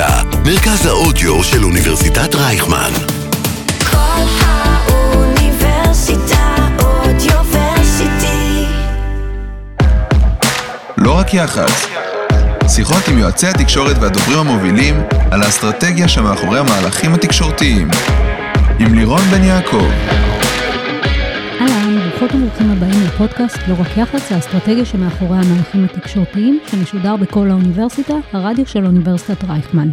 האוניברסיטה, מרכז האודיו של אוניברסיטת רייכמן. כל האוניברסיטה אודיוורסיטי. לא רק יח"צ. שיחות עם יועצי התקשורת והדוברים המובילים על האסטרטגיה שמאחורי המהלכים התקשורתיים. עם לירון בן יעקב. אהלן, ברוכות וברוכים הבאים לפודקאסט לא רק יח"צ, האסטרטגיה שמאחורי המהלכים התקשורתיים, שמשודר בכל האוניברסיטה, הרדיו של אוניברסיטת רייכמן.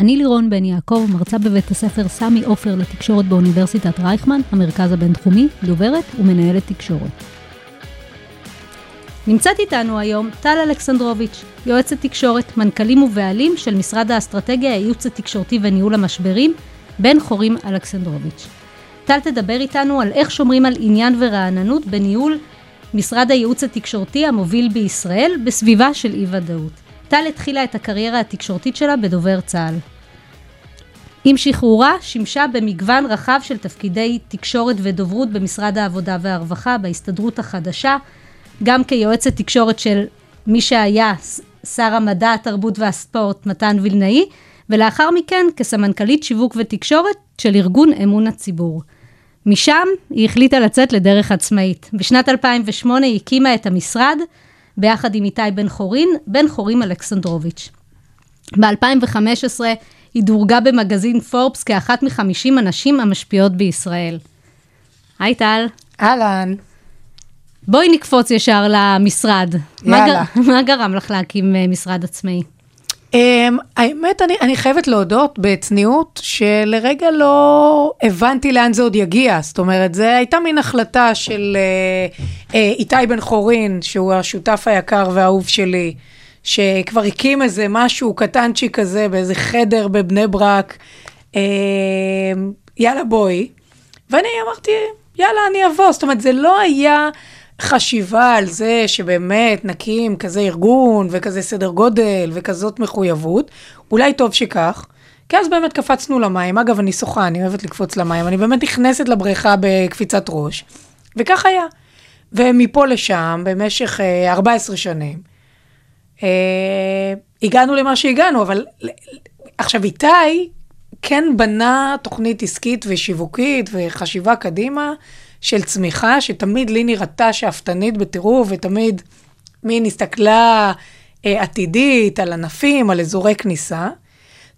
אני לירון בן יעקב, מרצה בבית הספר סמי עופר לתקשורת באוניברסיטת רייכמן, המרכז הבינתחומי, דוברת ומנהלת תקשורת. נמצאת איתנו היום טל אלכסנדרוביץ', יועצת תקשורת, מנכ"לים ובעלים של משרד האסטרטגיה, הייעוץ התקשורתי וניהול המשברים, בן חורים אלכסנדרוביץ'. טל תדבר איתנו על איך שומרים על עניין ורעננות בניהול משרד הייעוץ התקשורתי המוביל בישראל בסביבה של אי ודאות. טל התחילה את הקריירה התקשורתית שלה בדובר צה"ל. עם שחרורה שימשה במגוון רחב של תפקידי תקשורת ודוברות במשרד העבודה והרווחה, בהסתדרות החדשה, גם כיועצת תקשורת של מי שהיה שר המדע, התרבות והספורט מתן וילנאי, ולאחר מכן כסמנכ"לית שיווק ותקשורת של ארגון אמון הציבור. משם היא החליטה לצאת לדרך עצמאית. בשנת 2008 היא הקימה את המשרד ביחד עם איתי בן חורין, בן חורים אלכסנדרוביץ'. ב-2015 היא דורגה במגזין פורבס כאחת מחמישים הנשים המשפיעות בישראל. היי טל. אהלן. בואי נקפוץ ישר למשרד. מה יאללה. גר- מה גרם לך להקים אה, משרד עצמאי? Um, האמת, אני, אני חייבת להודות בצניעות שלרגע לא הבנתי לאן זה עוד יגיע. זאת אומרת, זו הייתה מין החלטה של uh, uh, איתי בן חורין, שהוא השותף היקר והאהוב שלי, שכבר הקים איזה משהו קטנצ'יק כזה באיזה חדר בבני ברק. Uh, יאללה, בואי. ואני אמרתי, יאללה, אני אבוא. זאת אומרת, זה לא היה חשיבה על זה שבאמת נקים כזה ארגון וכזה סדר גודל וכזאת מחויבות. אולי טוב שכך. כי אז באמת קפצנו למים. אגב, אני שוחה, אני אוהבת לקפוץ למים. אני באמת נכנסת לבריכה בקפיצת ראש. וכך היה. ומפה לשם, במשך אה, 14 שנים, אה, הגענו למה שהגענו, אבל עכשיו איתי כן בנה תוכנית עסקית ושיווקית וחשיבה קדימה של צמיחה, שתמיד לי נראתה שאפתנית בטירוף, ותמיד מין הסתכלה אה, עתידית על ענפים, על אזורי כניסה.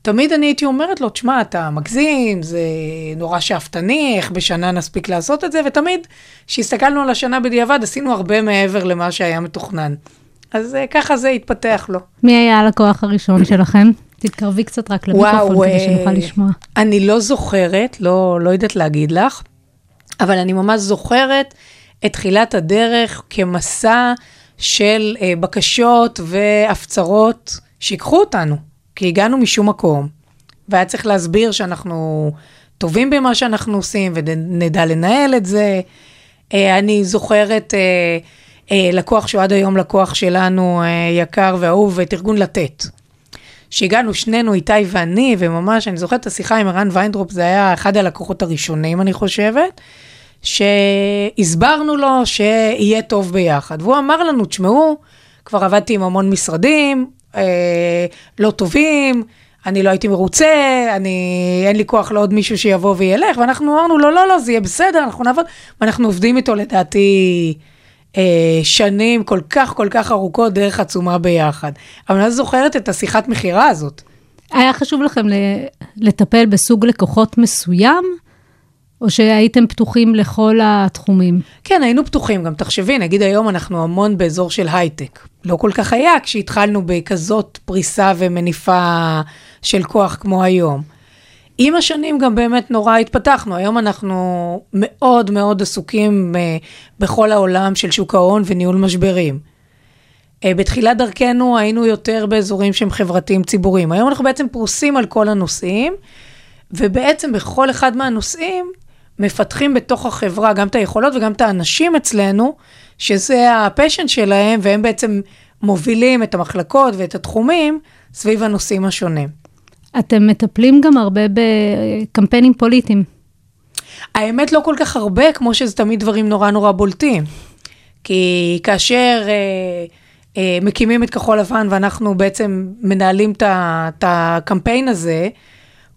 תמיד אני הייתי אומרת לו, תשמע, אתה מגזים, זה נורא שאפתני, איך בשנה נספיק לעשות את זה, ותמיד, כשהסתכלנו על השנה בדיעבד, עשינו הרבה מעבר למה שהיה מתוכנן. אז אה, ככה זה התפתח לו. מי היה הלקוח הראשון שלכם? תתקרבי קצת רק למיקרופון כדי אה, שנוכל לשמוע. אני לא זוכרת, לא, לא יודעת להגיד לך, אבל אני ממש זוכרת את תחילת הדרך כמסע של אה, בקשות והפצרות שיקחו אותנו, כי הגענו משום מקום, והיה צריך להסביר שאנחנו טובים במה שאנחנו עושים ונדע לנהל את זה. אה, אני זוכרת אה, אה, לקוח שהוא עד היום לקוח שלנו, אה, יקר ואהוב, את ארגון לתת. שהגענו שנינו, איתי ואני, וממש, אני זוכרת את השיחה עם ערן וינטרוב, זה היה אחד הלקוחות הראשונים, אני חושבת, שהסברנו לו שיהיה טוב ביחד. והוא אמר לנו, תשמעו, כבר עבדתי עם המון משרדים, אה, לא טובים, אני לא הייתי מרוצה, אני, אין לי כוח לעוד מישהו שיבוא וילך, ואנחנו אמרנו, לא, לא, לא, זה יהיה בסדר, אנחנו נעבוד, ואנחנו עובדים איתו לדעתי שנים כל כך כל כך ארוכות, דרך עצומה ביחד. אבל אני זוכרת את השיחת מכירה הזאת. היה חשוב לכם לטפל בסוג לקוחות מסוים, או שהייתם פתוחים לכל התחומים? כן, היינו פתוחים, גם תחשבי, נגיד היום אנחנו המון באזור של הייטק. לא כל כך היה כשהתחלנו בכזאת פריסה ומניפה של כוח כמו היום. עם השנים גם באמת נורא התפתחנו, היום אנחנו מאוד מאוד עסוקים אה, בכל העולם של שוק ההון וניהול משברים. אה, בתחילת דרכנו היינו יותר באזורים שהם חברתיים ציבוריים. היום אנחנו בעצם פרוסים על כל הנושאים, ובעצם בכל אחד מהנושאים מפתחים בתוך החברה גם את היכולות וגם את האנשים אצלנו, שזה הפשן שלהם, והם בעצם מובילים את המחלקות ואת התחומים סביב הנושאים השונים. אתם מטפלים גם הרבה בקמפיינים פוליטיים. האמת לא כל כך הרבה, כמו שזה תמיד דברים נורא נורא בולטים. כי כאשר אה, אה, מקימים את כחול לבן ואנחנו בעצם מנהלים את הקמפיין הזה,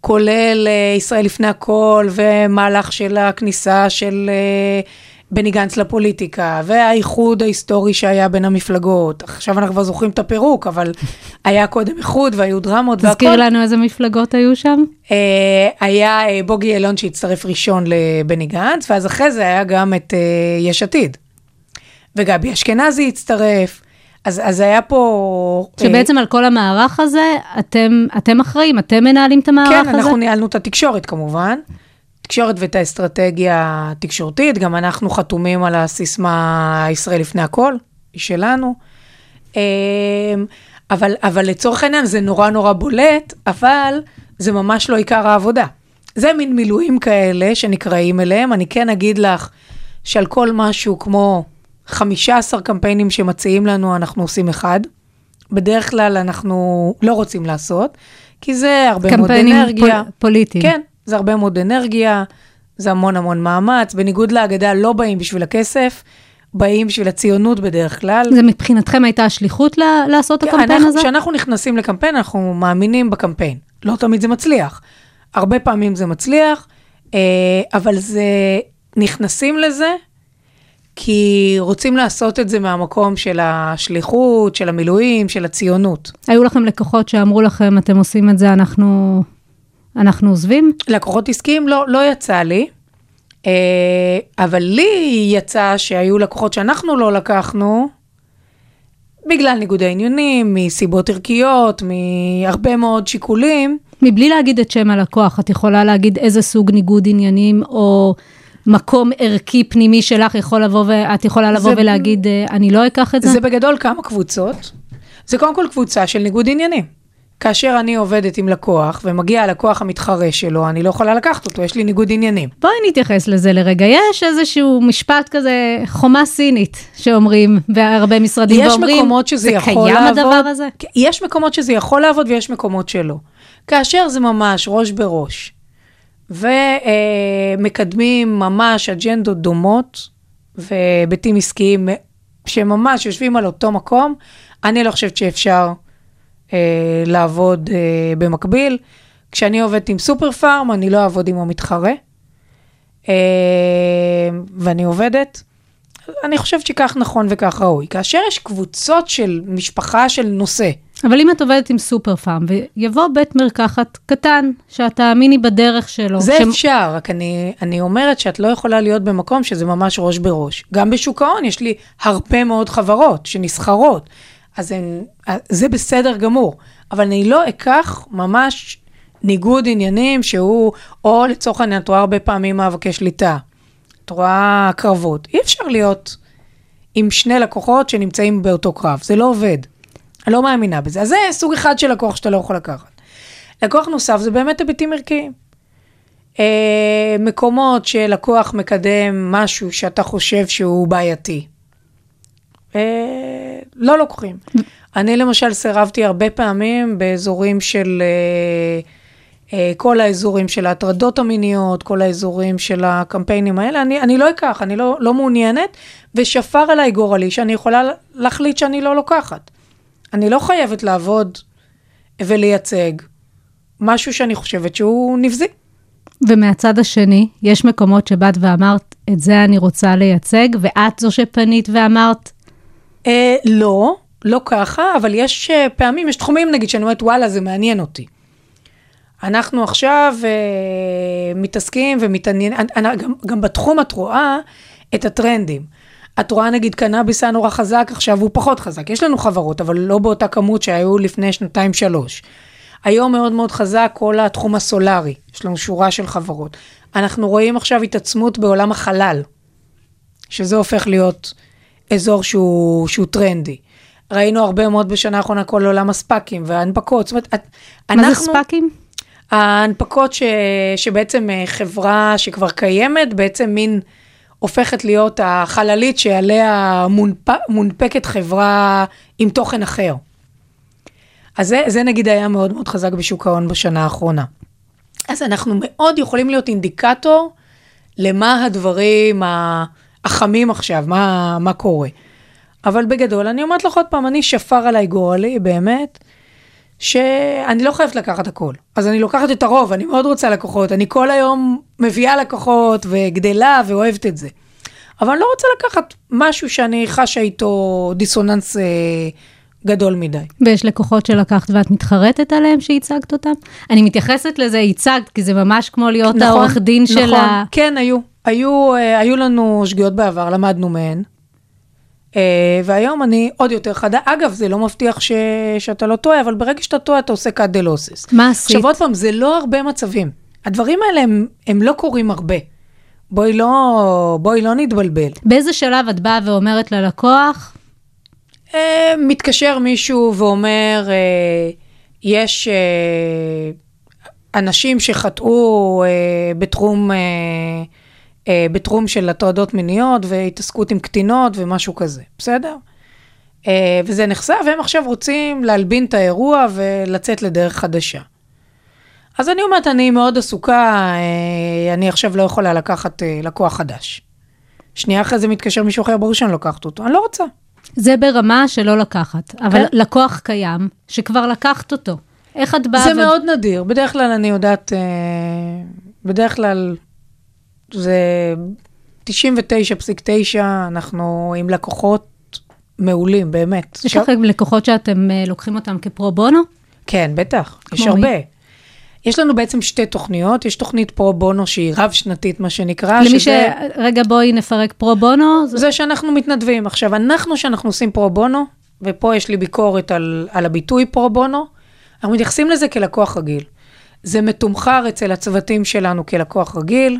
כולל אה, ישראל לפני הכל ומהלך של הכניסה של אה, בני גנץ לפוליטיקה והאיחוד ההיסטורי שהיה בין המפלגות. עכשיו אנחנו כבר זוכרים את הפירוק, אבל היה קודם איחוד והיו דרמות תזכיר והכל. לנו איזה מפלגות היו שם. אה, היה אה, בוגי יעלון שהצטרף ראשון לבני גנץ, ואז אחרי זה היה גם את אה, יש עתיד. וגבי אשכנזי הצטרף, אז, אז היה פה... אה, שבעצם על כל המערך הזה, אתם, אתם אחראים, אתם מנהלים את המערך כן, הזה? אנחנו ניהלנו את התקשורת כמובן. תקשורת ואת האסטרטגיה התקשורתית, גם אנחנו חתומים על הסיסמה ישראל לפני הכל, היא שלנו. אה, אבל, אבל לצורך העניין זה נורא נורא בולט, אבל זה ממש לא עיקר העבודה. זה מין מילואים כאלה שנקראים אליהם. אני כן אגיד לך שעל כל משהו כמו 15 קמפיינים שמציעים לנו, אנחנו עושים אחד. בדרך כלל אנחנו לא רוצים לעשות, כי זה הרבה מאוד קמפיינים אנרגיה. פול- פוליטיים. כן, זה הרבה מאוד אנרגיה, זה המון המון מאמץ. בניגוד להגדה, לא באים בשביל הכסף, באים בשביל הציונות בדרך כלל. זה מבחינתכם הייתה השליחות ל- לעשות כן, הקמפיין אנחנו- הזה? כשאנחנו נכנסים לקמפיין, אנחנו מאמינים בקמפיין. לא תמיד זה מצליח. הרבה פעמים זה מצליח, אה, אבל זה, נכנסים לזה כי רוצים לעשות את זה מהמקום של השליחות, של המילואים, של הציונות. היו לכם לקוחות שאמרו לכם, אתם עושים את זה, אנחנו, אנחנו עוזבים? לקוחות עסקיים לא, לא יצא לי, אה, אבל לי יצא שהיו לקוחות שאנחנו לא לקחנו, בגלל ניגודי עניינים, מסיבות ערכיות, מהרבה מאוד שיקולים. מבלי להגיד את שם הלקוח, את יכולה להגיד איזה סוג ניגוד עניינים, או מקום ערכי פנימי שלך יכול לבוא, ואת יכולה לבוא זה- ולהגיד, אה, אני לא אקח את זה? זה בגדול כמה קבוצות. זה קודם כל קבוצה של ניגוד עניינים. כאשר אני עובדת עם לקוח, ומגיע הלקוח המתחרה שלו, אני לא יכולה לקחת אותו, יש לי ניגוד עניינים. בואי נתייחס לזה לרגע. יש איזשהו משפט כזה, חומה סינית, שאומרים בהרבה משרדים, יש ואומרים, מקומות שזה זה יכול קיים לעבוד. הדבר הזה? יש מקומות שזה יכול לעבוד ויש מקומות שלא. כאשר זה ממש ראש בראש, ומקדמים ממש אג'נדות דומות, והיבטים עסקיים שממש יושבים על אותו מקום, אני לא חושבת שאפשר אה, לעבוד אה, במקביל. כשאני עובדת עם סופר פארם, אני לא אעבוד עם המתחרה, אה, ואני עובדת. אני חושבת שכך נכון וכך ראוי. כאשר יש קבוצות של משפחה של נושא, אבל אם את עובדת עם סופר פארם, ויבוא בית מרקחת קטן, שאת תאמיני בדרך שלו, זה שמ- אפשר, רק אני, אני אומרת שאת לא יכולה להיות במקום שזה ממש ראש בראש. גם בשוק ההון יש לי הרבה מאוד חברות שנסחרות, אז הן, זה בסדר גמור, אבל אני לא אקח ממש ניגוד עניינים שהוא, או לצורך העניין, את רואה הרבה פעמים מאבקי שליטה, את רואה קרבות. אי אפשר להיות עם שני לקוחות שנמצאים באותו קרב, זה לא עובד. אני לא מאמינה בזה. אז זה סוג אחד של לקוח שאתה לא יכול לקחת. לקוח נוסף זה באמת היבטים ערכיים. אה, מקומות שלקוח מקדם משהו שאתה חושב שהוא בעייתי. אה, לא לוקחים. אני למשל סירבתי הרבה פעמים באזורים של, אה, אה, כל האזורים של ההטרדות המיניות, כל האזורים של הקמפיינים האלה, אני, אני לא אקח, אני לא, לא מעוניינת, ושפר עליי גורלי שאני יכולה להחליט שאני לא לוקחת. אני לא חייבת לעבוד ולייצג משהו שאני חושבת שהוא נבזי. ומהצד השני, יש מקומות שבאת ואמרת, את זה אני רוצה לייצג, ואת זו שפנית ואמרת, אה, לא, לא ככה, אבל יש אה, פעמים, יש תחומים נגיד שאני אומרת, וואלה, זה מעניין אותי. אנחנו עכשיו אה, מתעסקים ומתעניינים, גם, גם בתחום את רואה את הטרנדים. את רואה נגיד קנאביס היה נורא חזק, עכשיו הוא פחות חזק. יש לנו חברות, אבל לא באותה כמות שהיו לפני שנתיים-שלוש. היום מאוד מאוד חזק כל התחום הסולארי, יש לנו שורה של חברות. אנחנו רואים עכשיו התעצמות בעולם החלל, שזה הופך להיות אזור שהוא, שהוא טרנדי. ראינו הרבה מאוד בשנה האחרונה כל עולם הספאקים וההנפקות. זאת אומרת, את- מה זה אנחנו- ספאקים? ההנפקות ש, שבעצם אה, חברה שכבר קיימת, בעצם מין הופכת להיות החללית שעליה מונפ, מונפקת חברה עם תוכן אחר. אז זה, זה נגיד היה מאוד מאוד חזק בשוק ההון בשנה האחרונה. אז אנחנו מאוד יכולים להיות אינדיקטור למה הדברים ה- החמים עכשיו, מה, מה קורה. אבל בגדול, אני אומרת לך עוד פעם, אני שפר עליי גורלי, באמת, שאני לא חייבת לקחת הכל. אז אני לוקחת את הרוב, אני מאוד רוצה לקוחות, אני כל היום מביאה לקוחות וגדלה ואוהבת את זה. אבל אני לא רוצה לקחת משהו שאני חשה איתו דיסוננס אה, גדול מדי. ויש לקוחות שלקחת ואת מתחרטת עליהם שהצגת אותם? אני מתייחסת לזה, הצגת, כי זה ממש כמו להיות העורך דין של נכון, ה... כן, היו. היו, אה, היו לנו שגיאות בעבר, למדנו מהן. אה, והיום אני עוד יותר חדה. אגב, זה לא מבטיח ש, שאתה לא טועה, אבל ברגע שאתה טועה, אתה עושה cut the losses. מה עשית? עכשיו עוד פעם, זה לא הרבה מצבים. הדברים האלה הם, הם לא קורים הרבה. בואי לא, בואי לא נתבלבל. באיזה שלב את באה ואומרת ללקוח, אה, מתקשר מישהו ואומר, יש אנשים שחטאו בתחום, אה, בתחום של הטרדות מיניות והתעסקות עם קטינות ומשהו כזה, בסדר? אה, וזה נחשף, והם עכשיו רוצים להלבין את האירוע ולצאת לדרך חדשה. אז אני אומרת, אני מאוד עסוקה, אה, אני עכשיו לא יכולה לקחת אה, לקוח חדש. שנייה אחרי זה מתקשר מישהו אחר, ברור שאני לוקחת אותו, אני לא רוצה. זה ברמה שלא לקחת, אבל כן. לקוח קיים, שכבר לקחת אותו. איך את באה... זה ו- מאוד נדיר, בדרך כלל אני יודעת, אה, בדרך כלל זה 99.9, אנחנו עם לקוחות מעולים, באמת. יש לכם לקוחות שאתם אה, לוקחים אותם כפרו בונו? כן, בטח, יש כמו מי? הרבה. יש לנו בעצם שתי תוכניות, יש תוכנית פרו בונו שהיא רב-שנתית, מה שנקרא, למי ש... שזה רגע, בואי נפרק פרו בונו. זה- זה שאנחנו מתנדבים. עכשיו, אנחנו, שאנחנו עושים פרו בונו, ופה יש לי ביקורת על, על הביטוי פרו בונו, אנחנו מתייחסים לזה כלקוח רגיל. זה מתומחר אצל הצוותים שלנו כלקוח רגיל,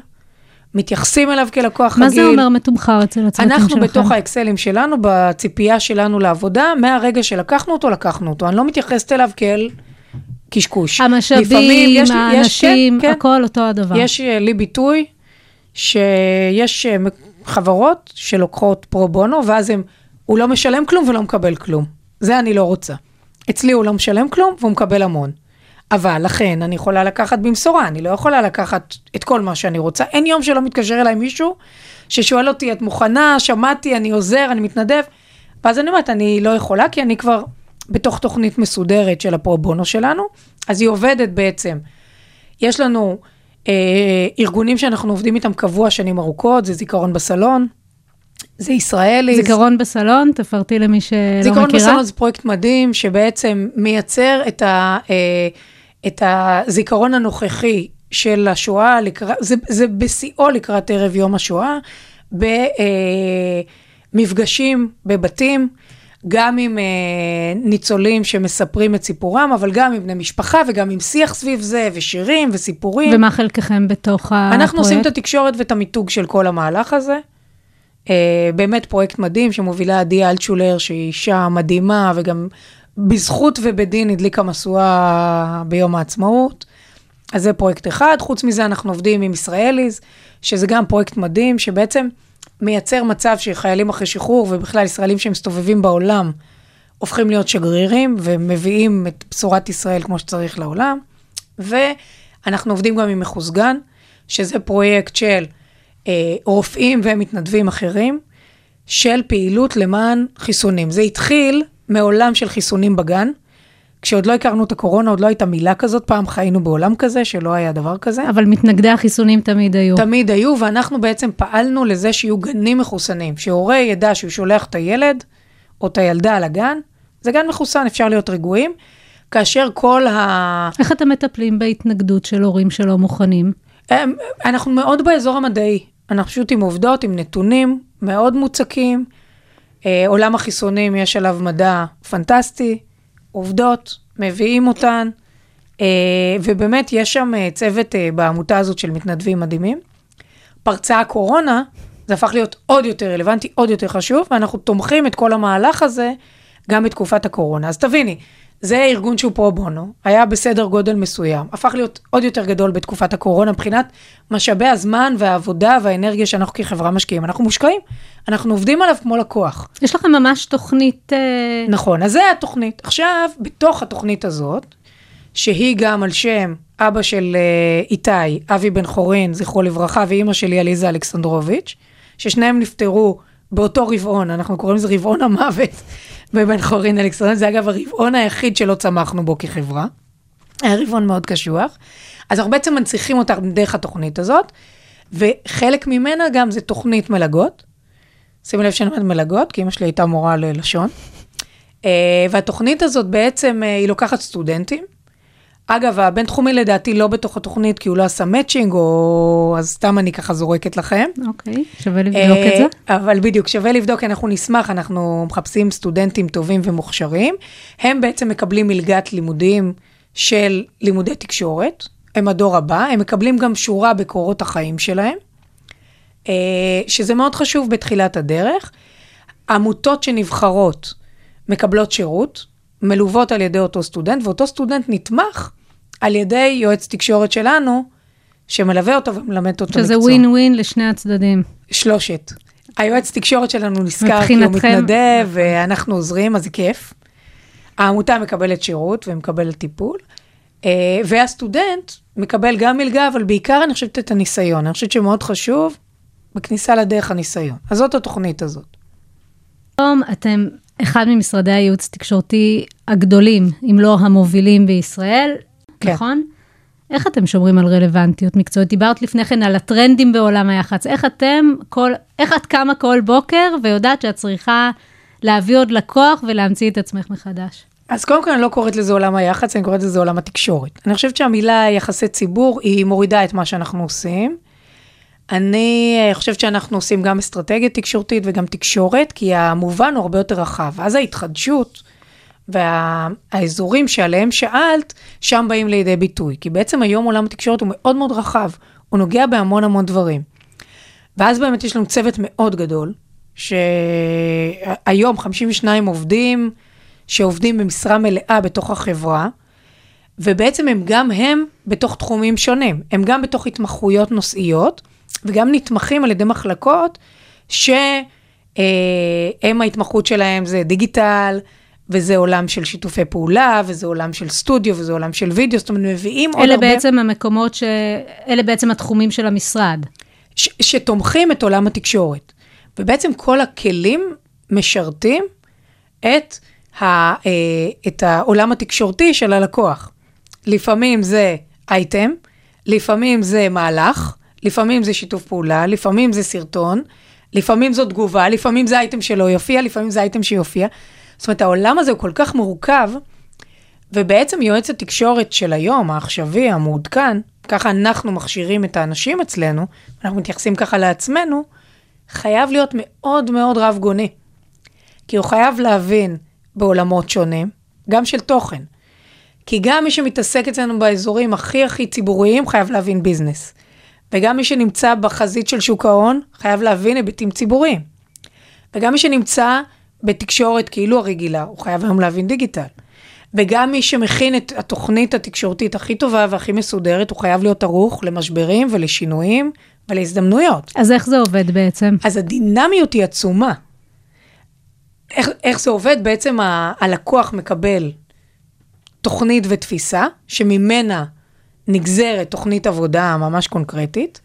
מתייחסים אליו כלקוח מה רגיל. זה אומר מתומחר אצל הצוותים שלכם? אנחנו בתוך האקסלים שלנו, בציפייה שלנו לעבודה, מהרגע שלקחנו אותו, לקחנו אותו. אני לא מתייחסת אליו כאל קשקוש. לפעמים המשאבים, יש יש- האנשים, כן, כן. הכל אותו הדבר. יש אה, לי ביטוי שיש אה, חברות שלוקחות פרו בונו, ואז הם, הוא לא משלם כלום ולא מקבל כלום. זה אני לא רוצה. אצלי הוא לא משלם כלום והוא מקבל המון. אבל לכן אני יכולה לקחת במשורה, אני לא יכולה לקחת את כל מה שאני רוצה. אין יום שלא מתקשר אליי מישהו ששואל אותי, את מוכנה, שמעתי, אני עוזר, אני מתנדב. ואז אני אומרת, אני לא יכולה, כי אני כבר בתוך תוכנית מסודרת של הפרו בונו שלנו, אז היא עובדת בעצם. יש לנו אה, ארגונים שאנחנו עובדים איתם קבוע שנים ארוכות, זה זיכרון בסלון, זה ישראלי. זיכרון בסלון, תפרטי למי שלא זיכרון מכירה. בסלון זה פרויקט מדהים, שבעצם מייצר את, ה, אה, את הזיכרון הנוכחי של השואה, לקראת, זה, זה בשיאו לקראת ערב יום השואה, במפגשים בבתים, גם עם אה, ניצולים שמספרים את סיפורם, אבל גם עם בני משפחה וגם עם שיח סביב זה, ושירים וסיפורים. ומה חלקכם בתוך הפרויקט? אנחנו עושים את התקשורת ואת המיתוג של כל המהלך הזה. Uh, באמת פרויקט מדהים שמובילה עדי אלטשולר, שהיא אישה מדהימה, וגם בזכות ובדין הדליקה משואה ביום העצמאות. אז זה פרויקט אחד. חוץ מזה, אנחנו עובדים עם ישראליז, שזה גם פרויקט מדהים, שבעצם מייצר מצב שחיילים אחרי שחרור, ובכלל ישראלים שמסתובבים בעולם, הופכים להיות שגרירים, ומביאים את בשורת ישראל כמו שצריך לעולם. ואנחנו עובדים גם עם מחוסגן, שזה פרויקט של אה, רופאים ומתנדבים אחרים, של פעילות למען חיסונים. זה התחיל מעולם של חיסונים בגן. כשעוד לא הכרנו את הקורונה, עוד לא הייתה מילה כזאת, פעם חיינו בעולם כזה, שלא היה דבר כזה. אבל מתנגדי החיסונים תמיד היו. תמיד היו, ואנחנו בעצם פעלנו לזה שיהיו גנים מחוסנים, שהורה ידע שהוא שולח את הילד או את הילדה לגן, זה גן מחוסן, אפשר להיות רגועים, כאשר כל ה... איך אתם מטפלים בהתנגדות של הורים שלא מוכנים? אנחנו מאוד באזור המדעי, אנחנו פשוט עם עובדות, עם נתונים מאוד מוצקים. אה, עולם החיסונים, יש עליו מדע פנטסטי, עובדות, מביאים אותן, אה, ובאמת יש שם אה, צוות אה, בעמותה הזאת של מתנדבים מדהימים. פרצה הקורונה, זה הפך להיות עוד יותר רלוונטי, עוד יותר חשוב, ואנחנו תומכים את כל המהלך הזה גם בתקופת הקורונה. אז תביני, זה ארגון שהוא פרו בונו, היה בסדר גודל מסוים, הפך להיות עוד יותר גדול בתקופת הקורונה מבחינת משאבי הזמן והעבודה והאנרגיה שאנחנו כחברה משקיעים. אנחנו מושקעים, אנחנו עובדים עליו כמו לקוח. יש לכם ממש תוכנית... אה, נכון, אז זה התוכנית. עכשיו, בתוך התוכנית הזאת, שהיא גם על שם אבא של אה, איתי, אבי בן חורין, זכרו לברכה, ואימא שלי עליזה אלכסנדרוביץ', ששניהם נפטרו באותו רבעון, אנחנו קוראים לזה רבעון המוות בבן חורין אלכסנדרוביץ', זה אגב הרבעון היחיד שלא צמחנו בו כחברה. היה רבעון מאוד קשוח. אז אנחנו בעצם מנציחים אותה דרך התוכנית הזאת, וחלק ממנה גם זה תוכנית מלגות. שימי לב שאני אומרת מלגות, כי אמא שלי הייתה מורה ללשון. אה, והתוכנית הזאת בעצם, אה, היא לוקחת סטודנטים. אגב, הבינתחומי לדעתי לא בתוך התוכנית, כי הוא לא עשה מאצ'ינג, או... אז סתם אני ככה זורקת לכם. אוקיי, שווה לבדוק את זה. אה, אבל בדיוק, שווה לבדוק, אנחנו נשמח, אנחנו מחפשים סטודנטים טובים ומוכשרים. הם בעצם מקבלים מלגת לימודים של לימודי תקשורת, הם הדור הבא, הם מקבלים גם שורה בקורות החיים שלהם, אה, שזה מאוד חשוב בתחילת הדרך. עמותות שנבחרות מקבלות שירות, מלוות על ידי אותו סטודנט, ואותו סטודנט נתמך על ידי יועץ תקשורת שלנו, שמלווה אותו ומלמד אותו שזה מקצוע. ווין ווין לשני הצדדים. שלושת. היועץ תקשורת שלנו נזכר כי הוא מתנדב, ואנחנו עוזרים, אז זה כיף. העמותה מקבלת שירות ומקבלת טיפול, אה, והסטודנט מקבל גם מלגה, אבל בעיקר אני חושבת את הניסיון. אני חושבת שמאוד חשוב בכניסה לדרך הניסיון. אז זאת התוכנית הזאת. היום אתם אחד ממשרדי הייעוץ התקשורתי הגדולים, אם לא המובילים בישראל, כן. נכון? איך אתם שומרים על רלוונטיות מקצועית? דיברת לפני כן על הטרנדים בעולם היח"צ. איך אתם, כל, איך את קמה כל בוקר ויודעת שאת צריכה להביא עוד לקוח ולהמציא את עצמך מחדש? אז קודם כל אני לא קוראת לזה עולם היח"צ, אני קוראת לזה עולם התקשורת. אני חושבת שהמילה יחסי ציבור, היא מורידה את מה שאנחנו עושים. אני אה, חושבת שאנחנו עושים גם אסטרטגיה תקשורתית וגם תקשורת, כי המובן הוא הרבה יותר רחב. אז ההתחדשות והאזורים שעליהם שאלת, שם באים לידי ביטוי. כי בעצם היום עולם התקשורת הוא מאוד מאוד רחב, הוא נוגע בהמון המון דברים. ואז באמת יש לנו צוות מאוד גדול, שהיום 52 עובדים, שעובדים במשרה מלאה בתוך החברה, ובעצם הם גם הם בתוך תחומים שונים. הם גם בתוך התמחויות נושאיות, וגם נתמכים על ידי מחלקות שהם ההתמחות שלהם זה דיגיטל, וזה עולם של שיתופי פעולה, וזה עולם של סטודיו, וזה עולם של וידאו, זאת אומרת, מביאים עוד אלה הרבה... בעצם המקומות ש... אלה בעצם התחומים של המשרד. ש- שתומכים את עולם התקשורת. ובעצם כל הכלים משרתים את, ה, אה, את העולם התקשורתי של הלקוח. לפעמים זה אייטם, לפעמים זה מהלך, לפעמים זה שיתוף פעולה, לפעמים זה סרטון, לפעמים זו תגובה, לפעמים זה אייטם שלא יופיע, לפעמים זה אייטם שיופיע. זאת אומרת, העולם הזה הוא כל כך מורכב, ובעצם יועץ התקשורת של היום, העכשווי, המעודכן, ככה אנחנו מכשירים את האנשים אצלנו, אנחנו מתייחסים ככה לעצמנו, חייב להיות מאוד מאוד רב גוני. כי הוא חייב להבין בעולמות שונים, גם של תוכן. כי גם מי שמתעסק אצלנו באזורים הכי הכי ציבוריים, חייב להבין ביזנס. וגם מי שנמצא בחזית של שוק ההון, חייב להבין היבטים ציבוריים. וגם מי שנמצא בתקשורת כאילו הרגילה, הוא חייב היום להבין דיגיטל. וגם מי שמכין את התוכנית התקשורתית הכי טובה והכי מסודרת, הוא חייב להיות ערוך למשברים ולשינויים ולהזדמנויות. אז איך זה עובד בעצם? אז הדינמיות היא עצומה. איך, איך זה עובד? בעצם ה, הלקוח מקבל תוכנית ותפיסה, שממנה נגזרת תוכנית עבודה ממש קונקרטית,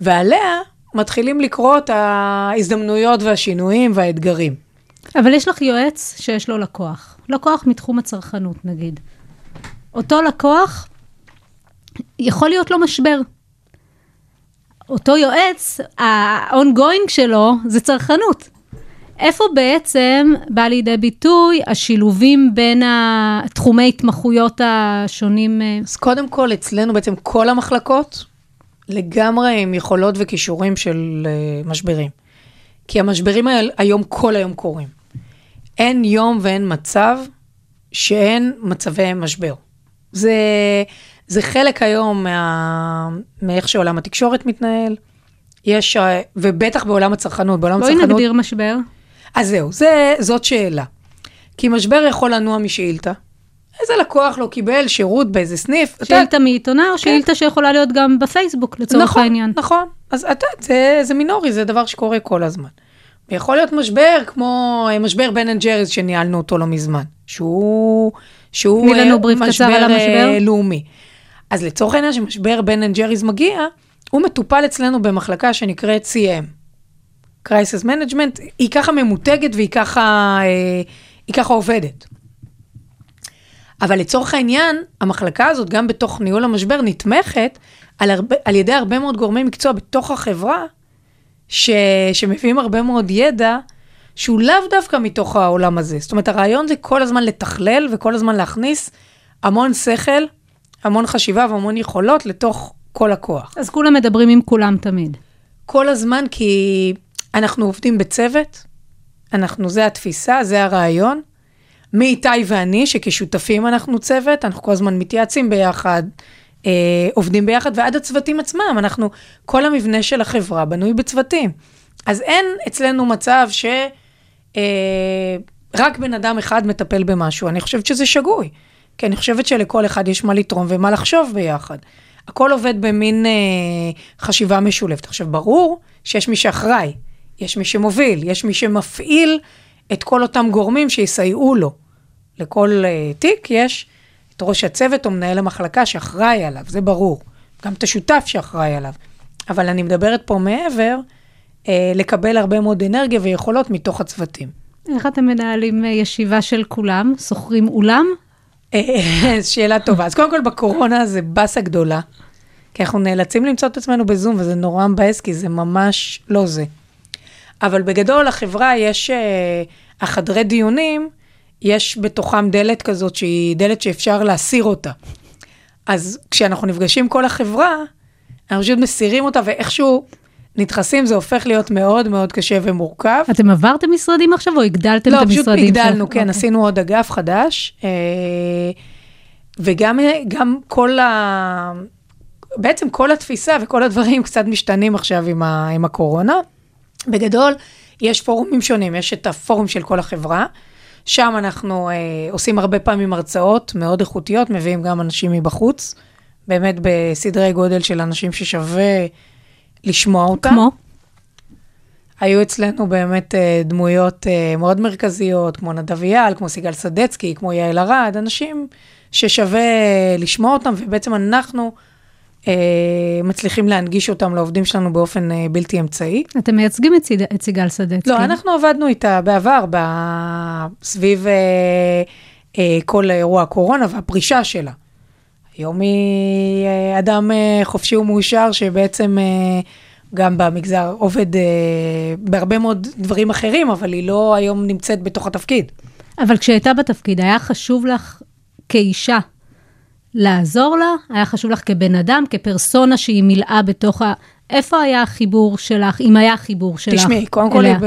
ועליה מתחילים לקרוא את ההזדמנויות והשינויים והאתגרים. אבל יש לך יועץ שיש לו לקוח. לקוח מתחום הצרכנות, נגיד. אותו לקוח, יכול להיות לו משבר. אותו יועץ, ה-ongoing שלו זה צרכנות. איפה בעצם בא לידי ביטוי השילובים בין התחומי התמחויות השונים? אה, אז קודם כל, אצלנו בעצם כל המחלקות לגמרי עם יכולות וכישורים של uh, משברים. כי המשברים האלה היום כל היום קורים. אין יום ואין מצב שאין מצבי משבר. זה, זה חלק היום מה, מאיך שעולם התקשורת מתנהל. יש, אה, ובטח בעולם הצרכנות, בעולם בואי הצרכנות... נגדיר משבר. אז זהו, זה, זאת שאלה. כי משבר יכול לנוע משאילתה. איזה לקוח לא קיבל שירות באיזה סניף. אתה- שאילתה מעיתונה, או שאילתה שיכולה להיות גם בפייסבוק, לצורך נכון, העניין. נכון, אז אתה, זה, זה מינורי, זה דבר שקורה כל הזמן. ויכול להיות משבר כמו אה, משבר בן אנד ג'ריז שניהלנו אותו לא מזמן, שהוא, שהוא תני לנו אה, בריף קצר על אה, המשבר. לאומי. אז לצורך העניין שמשבר בן אנד ג'ריז מגיע, הוא מטופל אצלנו במחלקה שנקראת CM, crisis management, היא ככה ממותגת והיא ככה, אה, היא ככה עובדת. אבל לצורך העניין, המחלקה הזאת, גם בתוך ניהול המשבר, נתמכת על, הרבה, על ידי הרבה מאוד גורמי מקצוע בתוך החברה, ש, שמביאים הרבה מאוד ידע, שהוא לאו דווקא מתוך העולם הזה. זאת אומרת, הרעיון זה כל הזמן לתכלל וכל הזמן להכניס המון שכל, המון חשיבה והמון יכולות לתוך כל הכוח. אז כולם מדברים עם כולם תמיד. כל הזמן, כי אנחנו עובדים בצוות, אנחנו, זה התפיסה, זה הרעיון. מאיתי ואני, שכשותפים אנחנו צוות, אנחנו כל הזמן מתייעצים ביחד, אה, עובדים ביחד, ועד הצוותים עצמם, אנחנו, כל המבנה של החברה בנוי בצוותים. אז אין אצלנו מצב ש... אה, רק בן אדם אחד מטפל במשהו, אני חושבת שזה שגוי. כי אני חושבת שלכל אחד יש מה לתרום ומה לחשוב ביחד. הכל עובד במין אה, חשיבה משולבת. עכשיו, ברור שיש מי שאחראי, יש מי שמוביל, יש מי שמפעיל את כל אותם גורמים שיסייעו לו. לכל אה, תיק יש את ראש הצוות או מנהל המחלקה שאחראי עליו, זה ברור. גם את השותף שאחראי עליו. אבל אני מדברת פה מעבר, אה, לקבל הרבה מאוד אנרגיה ויכולות מתוך הצוותים. איך אתם מנהלים אה, ישיבה של כולם? שוכרים אולם? שאלה טובה. אז קודם כל, בקורונה זה באסה גדולה, כי אנחנו נאלצים למצוא את עצמנו בזום, וזה נורא מבאס, כי זה ממש לא זה. אבל בגדול, לחברה יש, אה, החדרי דיונים, יש בתוכם דלת כזאת שהיא דלת שאפשר להסיר אותה. אז כשאנחנו נפגשים כל החברה, אנחנו פשוט מסירים אותה, ואיכשהו נדחסים, זה הופך להיות מאוד מאוד קשה ומורכב. אתם עברתם משרדים עכשיו או הגדלתם לא, את פשוט המשרדים? הגדלנו, שלכם? כן, אוקיי. עשינו עוד אגף חדש, אה, וגם גם כל ה... בעצם כל התפיסה וכל הדברים קצת משתנים עכשיו עם, ה... עם הקורונה. בגדול, יש פורומים שונים, יש את הפורום של כל החברה, שם אנחנו אה, עושים הרבה פעמים הרצאות מאוד איכותיות, מביאים גם אנשים מבחוץ, באמת בסדרי גודל של אנשים ששווה לשמוע אותם. כמו? היו אצלנו באמת אה, דמויות אה, מאוד מרכזיות, כמו נדב אייל, כמו סיגל סדצקי, כמו יעל ארד, אנשים ששווה לשמוע אותם, ובעצם אנחנו מצליחים להנגיש אותם לעובדים שלנו באופן אה, בלתי אמצעי. אתם מייצגים את, סיד... את סיגל סדצקי. לא, אנחנו עבדנו איתה בעבר, ב... סביב אה, אה, כל אירוע הקורונה והפרישה שלה. היום היא אה, אדם אה, חופשי ומאושר, שבעצם אה, גם במגזר עובד אה, בהרבה מאוד דברים אחרים, אבל היא לא היום נמצאת בתוך התפקיד. אבל כשהייתה בתפקיד, היה חשוב לך כאישה לעזור לה? היה חשוב לך כבן אדם, כפרסונה שהיא מילאה בתוך ה... איפה היה החיבור שלך, אם היה חיבור שלך תשמעי, קודם כל, ב...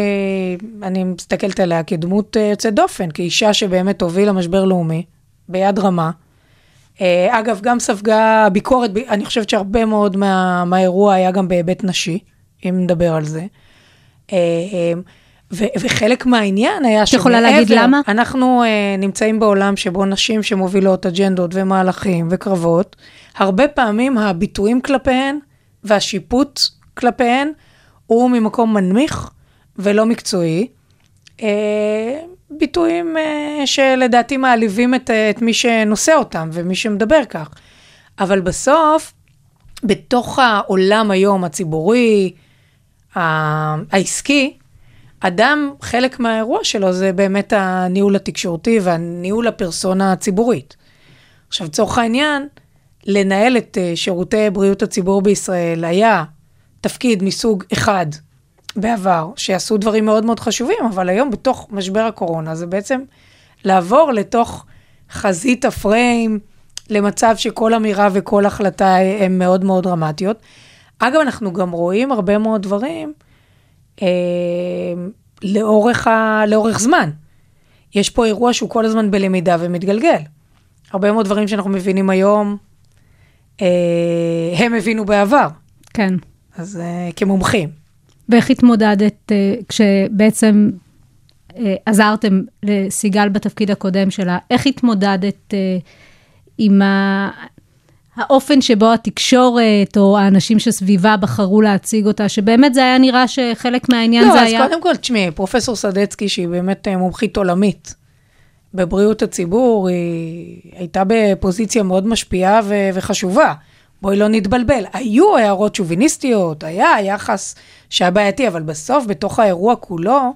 אני מסתכלת עליה כדמות אה, יוצאת דופן, כאישה שבאמת הובילה משבר לאומי, ביד רמה. אה, אגב, גם ספגה ביקורת, אני חושבת שהרבה מאוד מה, מהאירוע היה גם בהיבט נשי, אם נדבר על זה. ו- וחלק מהעניין היה את יכולה להגיד למה? אנחנו uh, נמצאים בעולם שבו נשים שמובילות אג'נדות ומהלכים וקרבות, הרבה פעמים הביטויים כלפיהן והשיפוט כלפיהן הוא ממקום מנמיך ולא מקצועי. Uh, ביטויים uh, שלדעתי מעליבים את, uh, את מי שנושא אותם ומי שמדבר כך. אבל בסוף, בתוך העולם היום הציבורי, העסקי, אדם, חלק מהאירוע שלו זה באמת הניהול התקשורתי והניהול הפרסונה הציבורית. עכשיו, לצורך העניין, לנהל את אה, שירותי בריאות הציבור בישראל היה תפקיד מסוג אחד בעבר, שעשו דברים מאוד מאוד חשובים, אבל היום בתוך משבר הקורונה זה בעצם לעבור לתוך חזית הפריים, למצב שכל אמירה וכל החלטה הן מאוד מאוד דרמטיות. אגב, אנחנו גם רואים הרבה מאוד דברים אה, לאורך, ה, לאורך זמן. יש פה אירוע שהוא כל הזמן בלמידה ומתגלגל. הרבה מאוד דברים שאנחנו מבינים היום, אה, הם הבינו בעבר, כן. אז אה, כמומחים. ואיך התמודדת אה, כשבעצם אה, עזרתם לסיגל בתפקיד הקודם שלה? איך התמודדת אה, עם ה... האופן שבו התקשורת או האנשים שסביבה בחרו להציג אותה, שבאמת זה היה נראה שחלק מהעניין לא, זה אז היה... קודם כל, תשמעי, פרופסור סדצקי, שהיא באמת אה, מומחית עולמית בבריאות הציבור, היא הייתה בפוזיציה מאוד משפיעה ו- וחשובה. בואי לא נתבלבל. היו הערות שוביניסטיות, היה יחס שהיה בעייתי, אבל בסוף, בתוך האירוע כולו,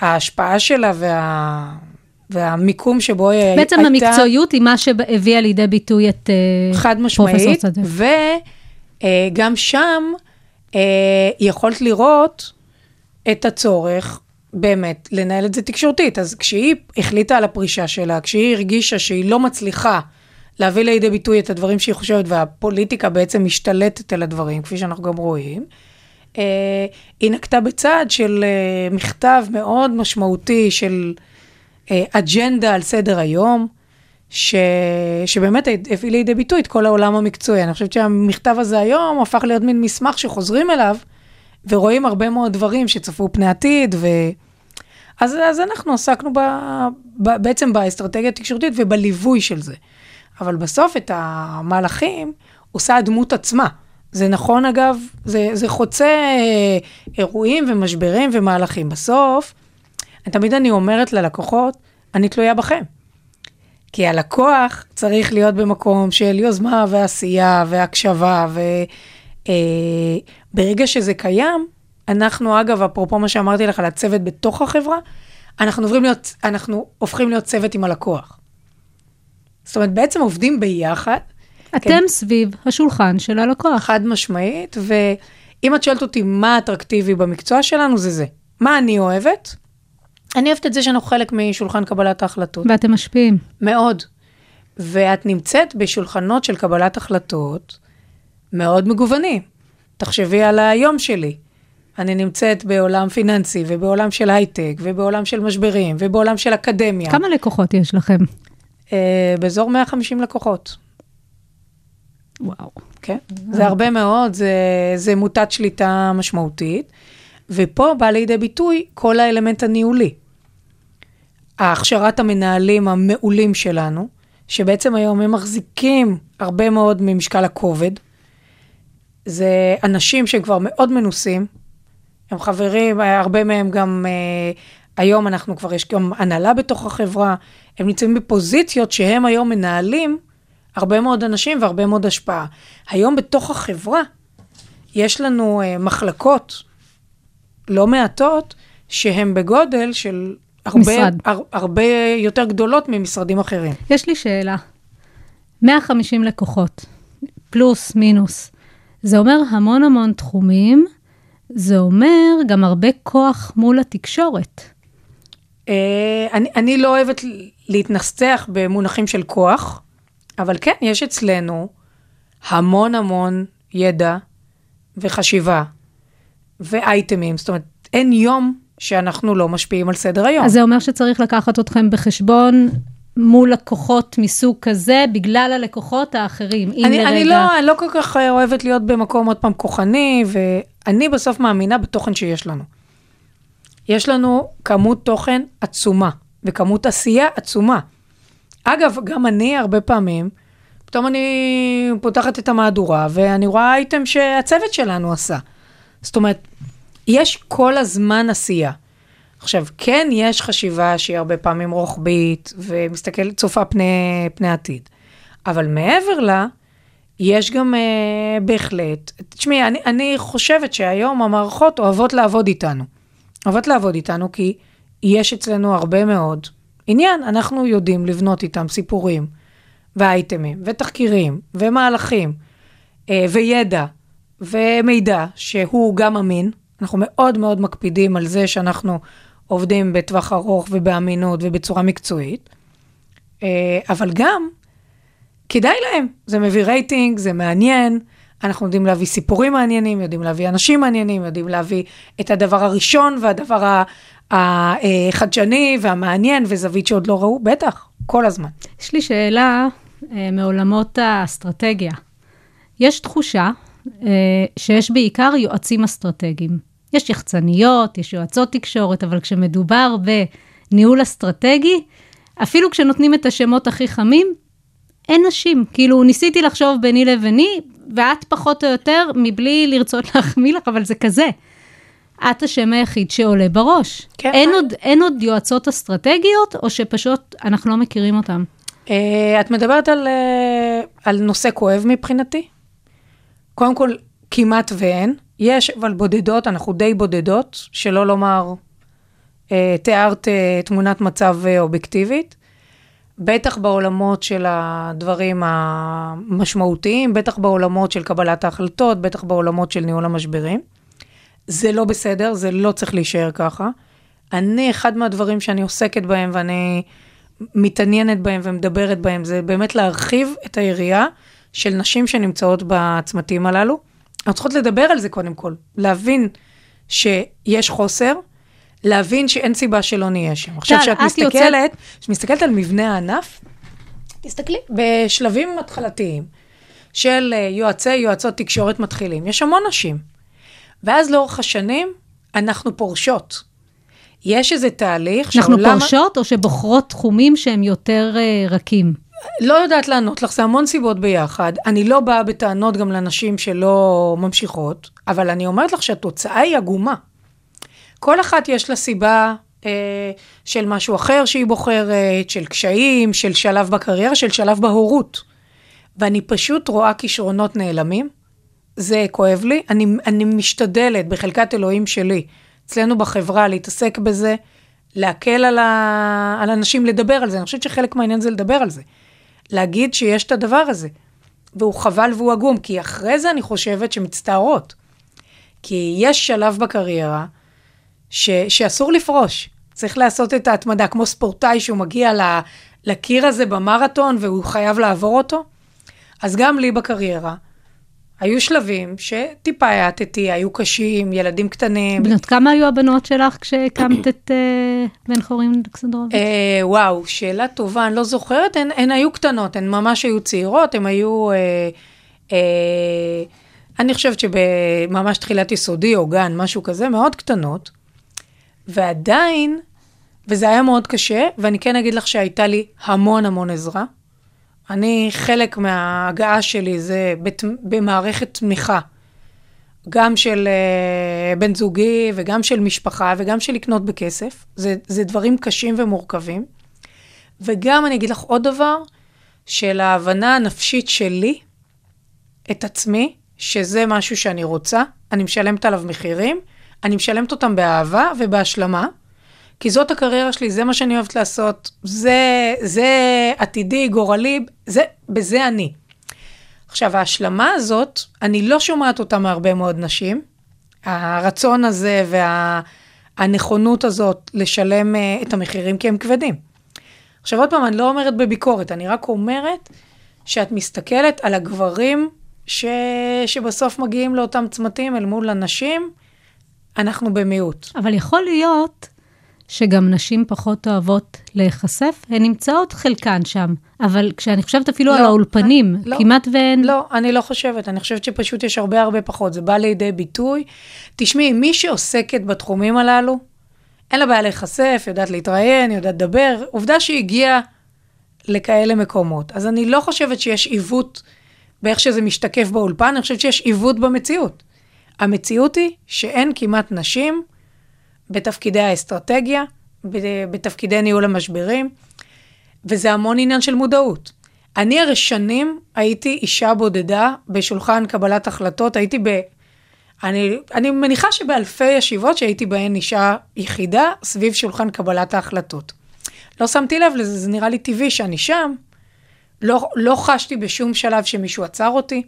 ההשפעה שלה וה... והמיקום שבו היא בעצם הייתה... המקצועיות היא מה שהביאה לידי ביטוי את אה, חד פרופסור משמעית, צדק. וגם שם אה, יכולת לראות את הצורך באמת לנהל את זה תקשורתית. אז כשהיא החליטה על הפרישה שלה, כשהיא הרגישה שהיא לא מצליחה להביא לידי ביטוי את הדברים שהיא חושבת, והפוליטיקה בעצם משתלטת על הדברים, כפי שאנחנו גם רואים, אה, היא נקטה בצעד של אה, מכתב מאוד משמעותי של אה, אג'נדה על סדר היום, ש... שבאמת הביא לידי ביטוי את כל העולם המקצועי. אני חושבת שהמכתב הזה היום הפך להיות מין מסמך שחוזרים אליו, ורואים הרבה מאוד דברים שצפו פני עתיד, ו... אז, אז אנחנו עסקנו ב... ב... בעצם באסטרטגיה התקשורתית ובליווי של זה. אבל בסוף את המהלכים עושה הדמות עצמה. זה נכון אגב, זה, זה חוצה אה, אירועים ומשברים ומהלכים. בסוף, תמיד אני אומרת ללקוחות, אני תלויה בכם. כי הלקוח צריך להיות במקום של יוזמה ועשייה והקשבה, וברגע שזה קיים, אנחנו, אגב, אפרופו מה שאמרתי לך על הצוות בתוך החברה, אנחנו, להיות, אנחנו הופכים להיות צוות עם הלקוח. זאת אומרת, בעצם עובדים ביחד, אתם סביב השולחן של הלקוח. חד משמעית, ואם את שואלת אותי מה אטרקטיבי במקצוע שלנו, זה זה. מה אני אוהבת? אני אוהבת את זה שאנחנו חלק משולחן קבלת ההחלטות. ואתם משפיעים. מאוד. ואת נמצאת בשולחנות של קבלת החלטות מאוד מגוונים. תחשבי על היום שלי. אני נמצאת בעולם פיננסי, ובעולם של הייטק, ובעולם של משברים, ובעולם של אקדמיה. כמה לקוחות יש לכם? אה, באזור 150 לקוחות. וואו. כן, זה הרבה מאוד, זה, זה מוטת שליטה משמעותית, ופה בא לידי ביטוי כל האלמנט הניהולי. הכשרת המנהלים המעולים שלנו, שבעצם היום הם מחזיקים הרבה מאוד ממשקל הכובד. זה אנשים שהם כבר מאוד מנוסים, הם חברים, הרבה מהם גם, אה, היום אנחנו כבר, יש גם הנהלה בתוך החברה, הם נמצאים בפוזיציות שהם היום מנהלים הרבה מאוד אנשים והרבה מאוד השפעה. היום בתוך החברה יש לנו אה, מחלקות לא מעטות שהן בגודל של הרבה, משרד. הר, הרבה יותר גדולות ממשרדים אחרים. יש לי שאלה. 150 לקוחות, פלוס, מינוס. זה אומר המון המון תחומים, זה אומר גם הרבה כוח מול התקשורת. אה, אני, אני לא אוהבת להתנסח במונחים של כוח, אבל כן, יש אצלנו המון המון ידע וחשיבה ואייטמים. זאת אומרת, אין יום שאנחנו לא משפיעים על סדר היום. אז זה אומר שצריך לקחת אתכם בחשבון מול לקוחות מסוג כזה, בגלל הלקוחות האחרים. אני, לרגע... אני, לא, אני לא כל כך אוהבת להיות במקום עוד פעם כוחני, ואני בסוף מאמינה בתוכן שיש לנו. יש לנו כמות תוכן עצומה, וכמות עשייה עצומה. אגב, גם אני הרבה פעמים, פתאום אני פותחת את המהדורה, ואני רואה אייטם שהצוות שלנו עשה. זאת אומרת, יש כל הזמן עשייה. עכשיו, כן יש חשיבה שהיא הרבה פעמים רוחבית, ומסתכלת, צופה פני, פני עתיד. אבל מעבר לה, יש גם uh, בהחלט, תשמעי, אני, אני חושבת שהיום המערכות אוהבות לעבוד איתנו. אוהבות לעבוד איתנו כי יש אצלנו הרבה מאוד עניין, אנחנו יודעים לבנות איתם סיפורים, ואייטמים, ותחקירים, ומהלכים, uh, וידע, ומידע שהוא גם אמין. אנחנו מאוד מאוד מקפידים על זה שאנחנו עובדים בטווח ארוך ובאמינות ובצורה מקצועית, אה, אבל גם כדאי להם, זה מביא רייטינג, זה מעניין, אנחנו יודעים להביא סיפורים מעניינים, יודעים להביא אנשים מעניינים, יודעים להביא את הדבר הראשון והדבר החדשני והמעניין וזווית שעוד לא ראו, בטח, כל הזמן. יש לי שאלה אה, מעולמות האסטרטגיה. יש תחושה שיש בעיקר יועצים אסטרטגיים. יש יחצניות, יש יועצות תקשורת, אבל כשמדובר בניהול אסטרטגי, אפילו כשנותנים את השמות הכי חמים, אין נשים. כאילו, ניסיתי לחשוב ביני לביני, ואת פחות או יותר, מבלי לרצות להחמיא לך, אבל זה כזה. את השם היחיד שעולה בראש. כן. אין, עוד, אין עוד יועצות אסטרטגיות, או שפשוט אנחנו לא מכירים אותן? אה, את מדברת על, אה, על נושא כואב מבחינתי? קודם כל, כמעט ואין. יש, אבל בודדות, אנחנו די בודדות, שלא לומר, אה, תיארת אה, תמונת מצב אה, אובייקטיבית. בטח בעולמות של הדברים המשמעותיים, בטח בעולמות של קבלת ההחלטות, בטח בעולמות של ניהול המשברים. זה לא בסדר, זה לא צריך להישאר ככה. אני, אחד מהדברים שאני עוסקת בהם ואני מתעניינת בהם ומדברת בהם, זה באמת להרחיב את היריעה של נשים שנמצאות בצמתים הללו. אנחנו צריכות לדבר על זה קודם כל, להבין שיש חוסר, להבין שאין סיבה שלא נהיה שם. עכשיו, כשאת את מסתכלת, יוצאת- כשאת מסתכלת על מבנה הענף, תסתכלי, בשלבים התחלתיים של אה, יועצי, יועצות תקשורת מתחילים, יש המון נשים. ואז לאורך השנים, אנחנו פורשות. יש איזה תהליך אנחנו שהעולם- פורשות או שבוחרות תחומים שהם יותר אה, רכים? לא יודעת לענות לך, זה המון סיבות ביחד. אני לא באה בטענות גם לנשים שלא ממשיכות, אבל אני אומרת לך שהתוצאה היא עגומה. כל אחת יש לה סיבה אה, של משהו אחר שהיא בוחרת, של קשיים, של שלב בקריירה, של שלב בהורות. ואני פשוט רואה כישרונות נעלמים. זה כואב לי. אני, אני משתדלת בחלקת אלוהים שלי, אצלנו בחברה, להתעסק בזה, להקל על, ה, על אנשים לדבר על זה. אני חושבת שחלק מהעניין זה לדבר על זה. להגיד שיש את הדבר הזה. והוא חבל והוא עגום, כי אחרי זה אני חושבת שמצטערות. כי יש שלב בקריירה ש, שאסור לפרוש. צריך לעשות את ההתמדה, כמו ספורטאי שהוא מגיע ל, לקיר הזה במרתון והוא חייב לעבור אותו. אז גם לי בקריירה, היו שלבים שטיפה האטתי, היו קשים, ילדים קטנים. בנות כמה היו הבנות שלך כשהקמת את אה, בן חורין אלכסנדרוביץ'? אה, וואו, שאלה טובה, אני לא זוכרת, הן, הן היו קטנות, הן ממש היו צעירות, הן היו, אה, אה, אני חושבת שבממש תחילת יסודי או גן, משהו כזה, מאוד קטנות, ועדיין, וזה היה מאוד קשה, ואני כן אגיד לך שהייתה לי המון המון עזרה. אני, חלק מההגעה שלי זה בת, במערכת תמיכה. גם של uh, בן זוגי וגם של משפחה וגם של לקנות בכסף. זה, זה דברים קשים ומורכבים. וגם אני אגיד לך עוד דבר, של ההבנה הנפשית שלי, את עצמי, שזה משהו שאני רוצה, אני משלמת עליו מחירים, אני משלמת אותם באהבה ובהשלמה, כי זאת הקריירה שלי, זה מה שאני אוהבת לעשות, זה, זה עתידי, גורלי, זה, בזה אני. עכשיו, ההשלמה הזאת, אני לא שומעת אותה מהרבה מאוד נשים. הרצון הזה והנכונות הזאת לשלם אה, את המחירים כי הם כבדים. עכשיו, עוד פעם, אני לא אומרת בביקורת, אני רק אומרת שאת מסתכלת על הגברים ש... שבסוף מגיעים לאותם צמתים אל מול הנשים, אנחנו במיעוט. אבל יכול להיות שגם נשים פחות אוהבות להיחשף, הן נמצאות חלקן שם, אבל כשאני חושבת אפילו לא, על האולפנים, לא, כמעט ואין... לא, אני לא חושבת, אני חושבת שפשוט יש הרבה הרבה פחות, זה בא לידי ביטוי. תשמעי, מי שעוסקת בתחומים הללו, אין לה בעיה להיחשף, יודעת להתראיין, יודעת לדבר, עובדה שהיא הגיעה לכאלה מקומות. אז אני לא חושבת שיש עיוות באיך שזה משתקף באולפן, אני חושבת שיש עיוות במציאות. המציאות היא שאין כמעט נשים בתפקידי האסטרטגיה, בתפקידי ניהול המשברים, וזה המון עניין של מודעות. אני הרי שנים הייתי אישה בודדה בשולחן קבלת החלטות, הייתי ב... אני, אני מניחה שבאלפי ישיבות שהייתי בהן אישה יחידה סביב שולחן קבלת ההחלטות. לא שמתי לב לזה, זה נראה לי טבעי שאני שם. לא, לא חשתי בשום שלב שמישהו עצר אותי.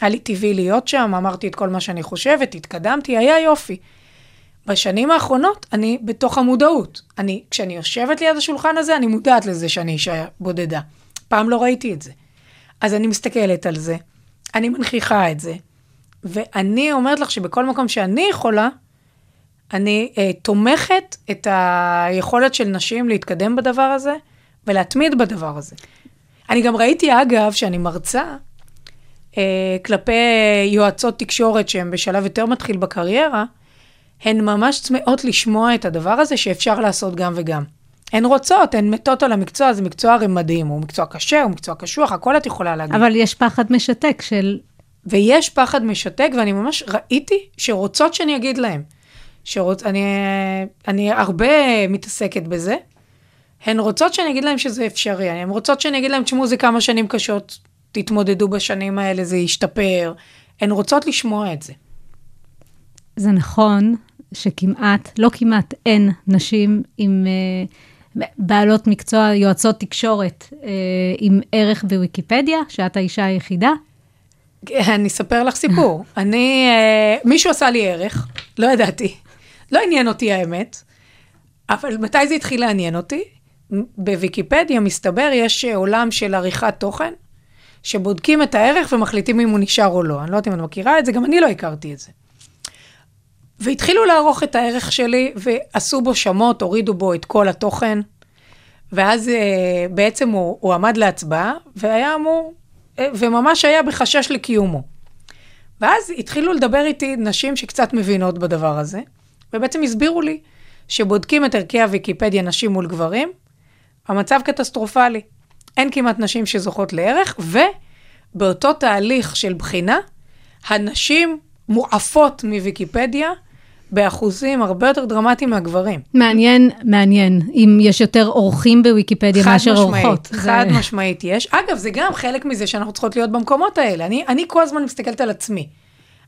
היה לי טבעי להיות שם, אמרתי את כל מה שאני חושבת, התקדמתי, היה יופי. בשנים האחרונות אני בתוך המודעות. אני, כשאני יושבת ליד השולחן הזה, אני מודעת לזה שאני אישה בודדה. פעם לא ראיתי את זה. אז אני מסתכלת על זה, אני מנכיחה את זה, ואני אומרת לך שבכל מקום שאני יכולה, אני אה, תומכת את היכולת של נשים להתקדם בדבר הזה ולהתמיד בדבר הזה. אני גם ראיתי, אגב, שאני מרצה אה, כלפי יועצות תקשורת שהן בשלב יותר מתחיל בקריירה, הן ממש צמאות לשמוע את הדבר הזה שאפשר לעשות גם וגם. הן רוצות, הן מתות על המקצוע, זה מקצוע הרי מדהים, הוא מקצוע קשה, הוא מקצוע קשוח, הכל את יכולה להגיד. אבל יש פחד משתק של... ויש פחד משתק, ואני ממש ראיתי שרוצות שאני אגיד להם. שרוצ... אני, אני הרבה מתעסקת בזה. הן רוצות שאני אגיד להם שזה אפשרי, הן רוצות שאני אגיד להם, תשמעו, זה כמה שנים קשות, תתמודדו בשנים האלה, זה ישתפר. הן רוצות לשמוע את זה. זה נכון שכמעט, לא כמעט, אין נשים עם אה, בעלות מקצוע, יועצות תקשורת אה, עם ערך בוויקיפדיה, שאת האישה היחידה. אני אספר לך סיפור. אני, אה, מישהו עשה לי ערך, לא ידעתי. לא עניין אותי האמת, אבל מתי זה התחיל לעניין אותי? בוויקיפדיה, מסתבר, יש עולם של עריכת תוכן, שבודקים את הערך ומחליטים אם הוא נשאר או לא. אני לא יודעת אם את מכירה את זה, גם אני לא הכרתי את זה. והתחילו לערוך את הערך שלי, ועשו בו שמות, הורידו בו את כל התוכן, ואז אה, בעצם הוא, הוא עמד להצבעה, והיה אמור, אה, וממש היה בחשש לקיומו. ואז התחילו לדבר איתי נשים שקצת מבינות בדבר הזה, ובעצם הסבירו לי שבודקים את ערכי הוויקיפדיה נשים מול גברים, המצב קטסטרופלי. אין כמעט נשים שזוכות לערך, ובאותו תהליך של בחינה, הנשים מועפות מוויקיפדיה באחוזים הרבה יותר דרמטיים מהגברים. מעניין, מעניין, אם יש יותר אורחים בוויקיפדיה מאשר משמעית, אורחות. חד זה- משמעית יש. אגב, זה גם חלק מזה שאנחנו צריכות להיות במקומות האלה. אני, אני כל הזמן מסתכלת על עצמי.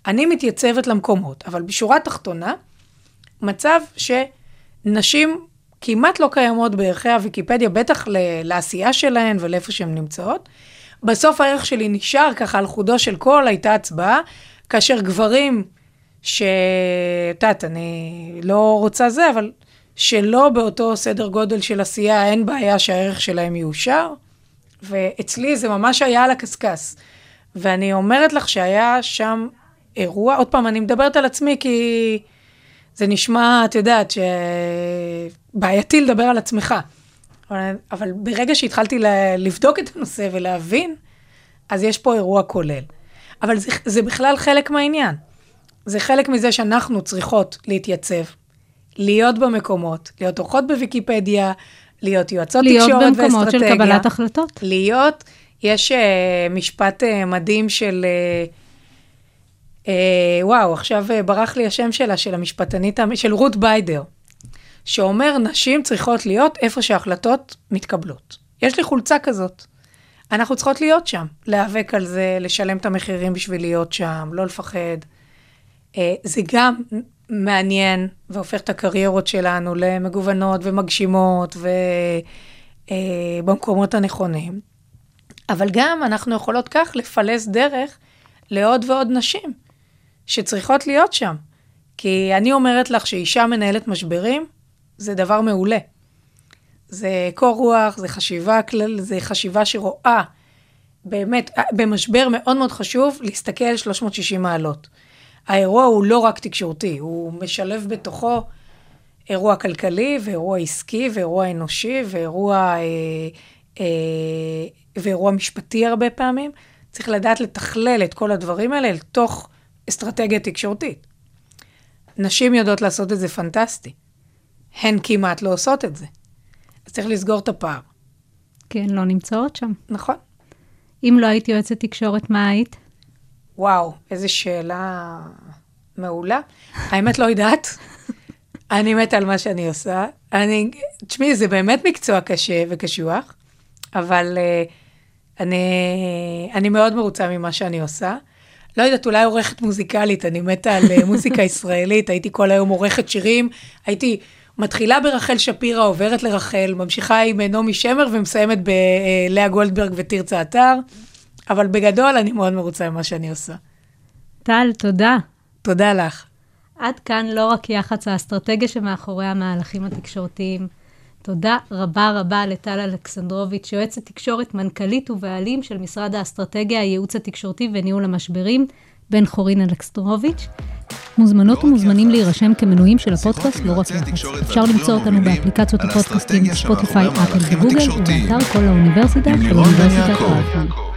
אני מתייצבת למקומות, אבל בשורה התחתונה, מצב שנשים כמעט לא קיימות בערכי הוויקיפדיה, בטח ל- לעשייה שלהן ולאיפה שהן נמצאות. בסוף הערך שלי נשאר ככה על חודו של קול, הייתה הצבעה, כאשר גברים, שאת יודעת, אני לא רוצה זה, אבל שלא באותו סדר גודל של עשייה, אין בעיה שהערך שלהם יאושר. ואצלי זה ממש היה על הקשקש. ואני אומרת לך שהיה שם אירוע, עוד פעם, אני מדברת על עצמי כי זה נשמע, את יודעת, שבעייתי לדבר על עצמך. אבל, אבל ברגע שהתחלתי לבדוק את הנושא ולהבין, אז יש פה אירוע כולל. אבל זה, זה בכלל חלק מהעניין. זה חלק מזה שאנחנו צריכות להתייצב, להיות במקומות, להיות אורחות בוויקיפדיה, להיות יועצות להיות תקשורת ואסטרטגיה. במקומות של קבלת החלטות. להיות, יש uh, משפט uh, מדהים של, uh, uh, וואו, עכשיו uh, ברח לי השם שלה, של המשפטנית, המ- של רות ביידר, שאומר, נשים צריכות להיות איפה שההחלטות מתקבלות. יש לי חולצה כזאת. אנחנו צריכות להיות שם, להיאבק על זה, לשלם את המחירים בשביל להיות שם, לא לפחד. אה, זה גם מעניין והופך את הקריירות שלנו למגוונות ומגשימות ובמקומות הנכונים. אבל גם אנחנו יכולות כך לפלס דרך לעוד ועוד נשים שצריכות להיות שם. כי אני אומרת לך שאישה מנהלת משברים, זה דבר מעולה. זה קור רוח, זה חשיבה כלל, זה חשיבה שרואה. באמת, במשבר מאוד מאוד חשוב להסתכל 360 מעלות. האירוע הוא לא רק תקשורתי, הוא משלב בתוכו אירוע כלכלי ואירוע עסקי ואירוע אנושי ואירוע, אה, אה, ואירוע משפטי הרבה פעמים. צריך לדעת לתכלל את כל הדברים האלה לתוך אסטרטגיה תקשורתית. נשים יודעות לעשות את זה פנטסטי. הן כמעט לא עושות את זה. אז צריך לסגור את הפער. כן, לא נמצאות שם. נכון. אם לא היית יועצת תקשורת, מה היית? וואו, איזו שאלה מעולה. האמת לא יודעת. אני מתה על מה שאני עושה. אני, תשמעי, זה באמת מקצוע קשה וקשוח, אבל uh, אני, אני מאוד מרוצה ממה שאני עושה. לא יודעת, אולי עורכת מוזיקלית, אני מתה על אה, מוזיקה ישראלית, הייתי כל היום עורכת שירים, הייתי מתחילה ברחל שפירא, עוברת לרחל, ממשיכה עם אה, נעמי שמר ומסיימת בלאה גולדברג ותרצה אתר, אבל בגדול אני מאוד מרוצה ממה שאני עושה. טל, תודה. תודה לך. עד כאן לא רק יח"צ האסטרטגיה שמאחורי המהלכים התקשורתיים. תודה רבה רבה לטל אלכסנדרוביץ', יועצת תקשורת, מנכ"לית ובעלים של משרד האסטרטגיה, הייעוץ התקשורתי וניהול המשברים, בן חורין אלכסנדרוביץ'. מוזמנות ומוזמנים להירשם כמנויים של הפודקאסט, לא רק יח"צ. אפשר למצוא אותנו באפליקציות הפודקאסטים ספוטיפיי, אפל וגוגל, ובאתר כל האוניברסיטה של אוניברסיטת רייכמן.